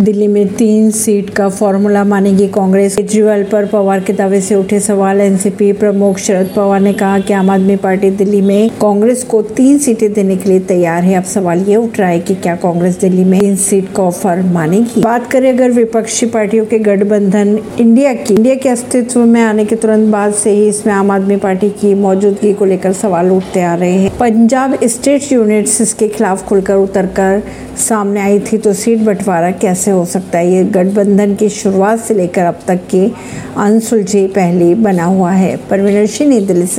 दिल्ली में तीन सीट का फॉर्मूला मानेगी कांग्रेस। केजरीवाल पर पवार के दावे से उठे सवाल। एनसीपी प्रमुख शरद पवार ने कहा कि आम आदमी पार्टी दिल्ली में कांग्रेस को तीन सीटें देने के लिए तैयार है। अब सवाल ये उठ रहा है कि क्या कांग्रेस दिल्ली में तीन सीट का ऑफ़र मानेगी? बात करें अगर विपक्षी पार्टियों के गठबंधन इंडिया की। इंडिया के अस्तित्व में आने के तुरंत बाद से ही इसमें आम आदमी पार्टी की मौजूदगी को लेकर सवाल उठते आ रहे हैं। पंजाब स्टेट यूनिट्स इसके खिलाफ खुलकर उतरकर सामने आई थी तो सीट बंटवारा कैसे हो सकता है। ये गठबंधन की शुरुआत से लेकर अब तक के अनसुलझे पहले बना हुआ है। परवीन सिंह नई दिल्ली से।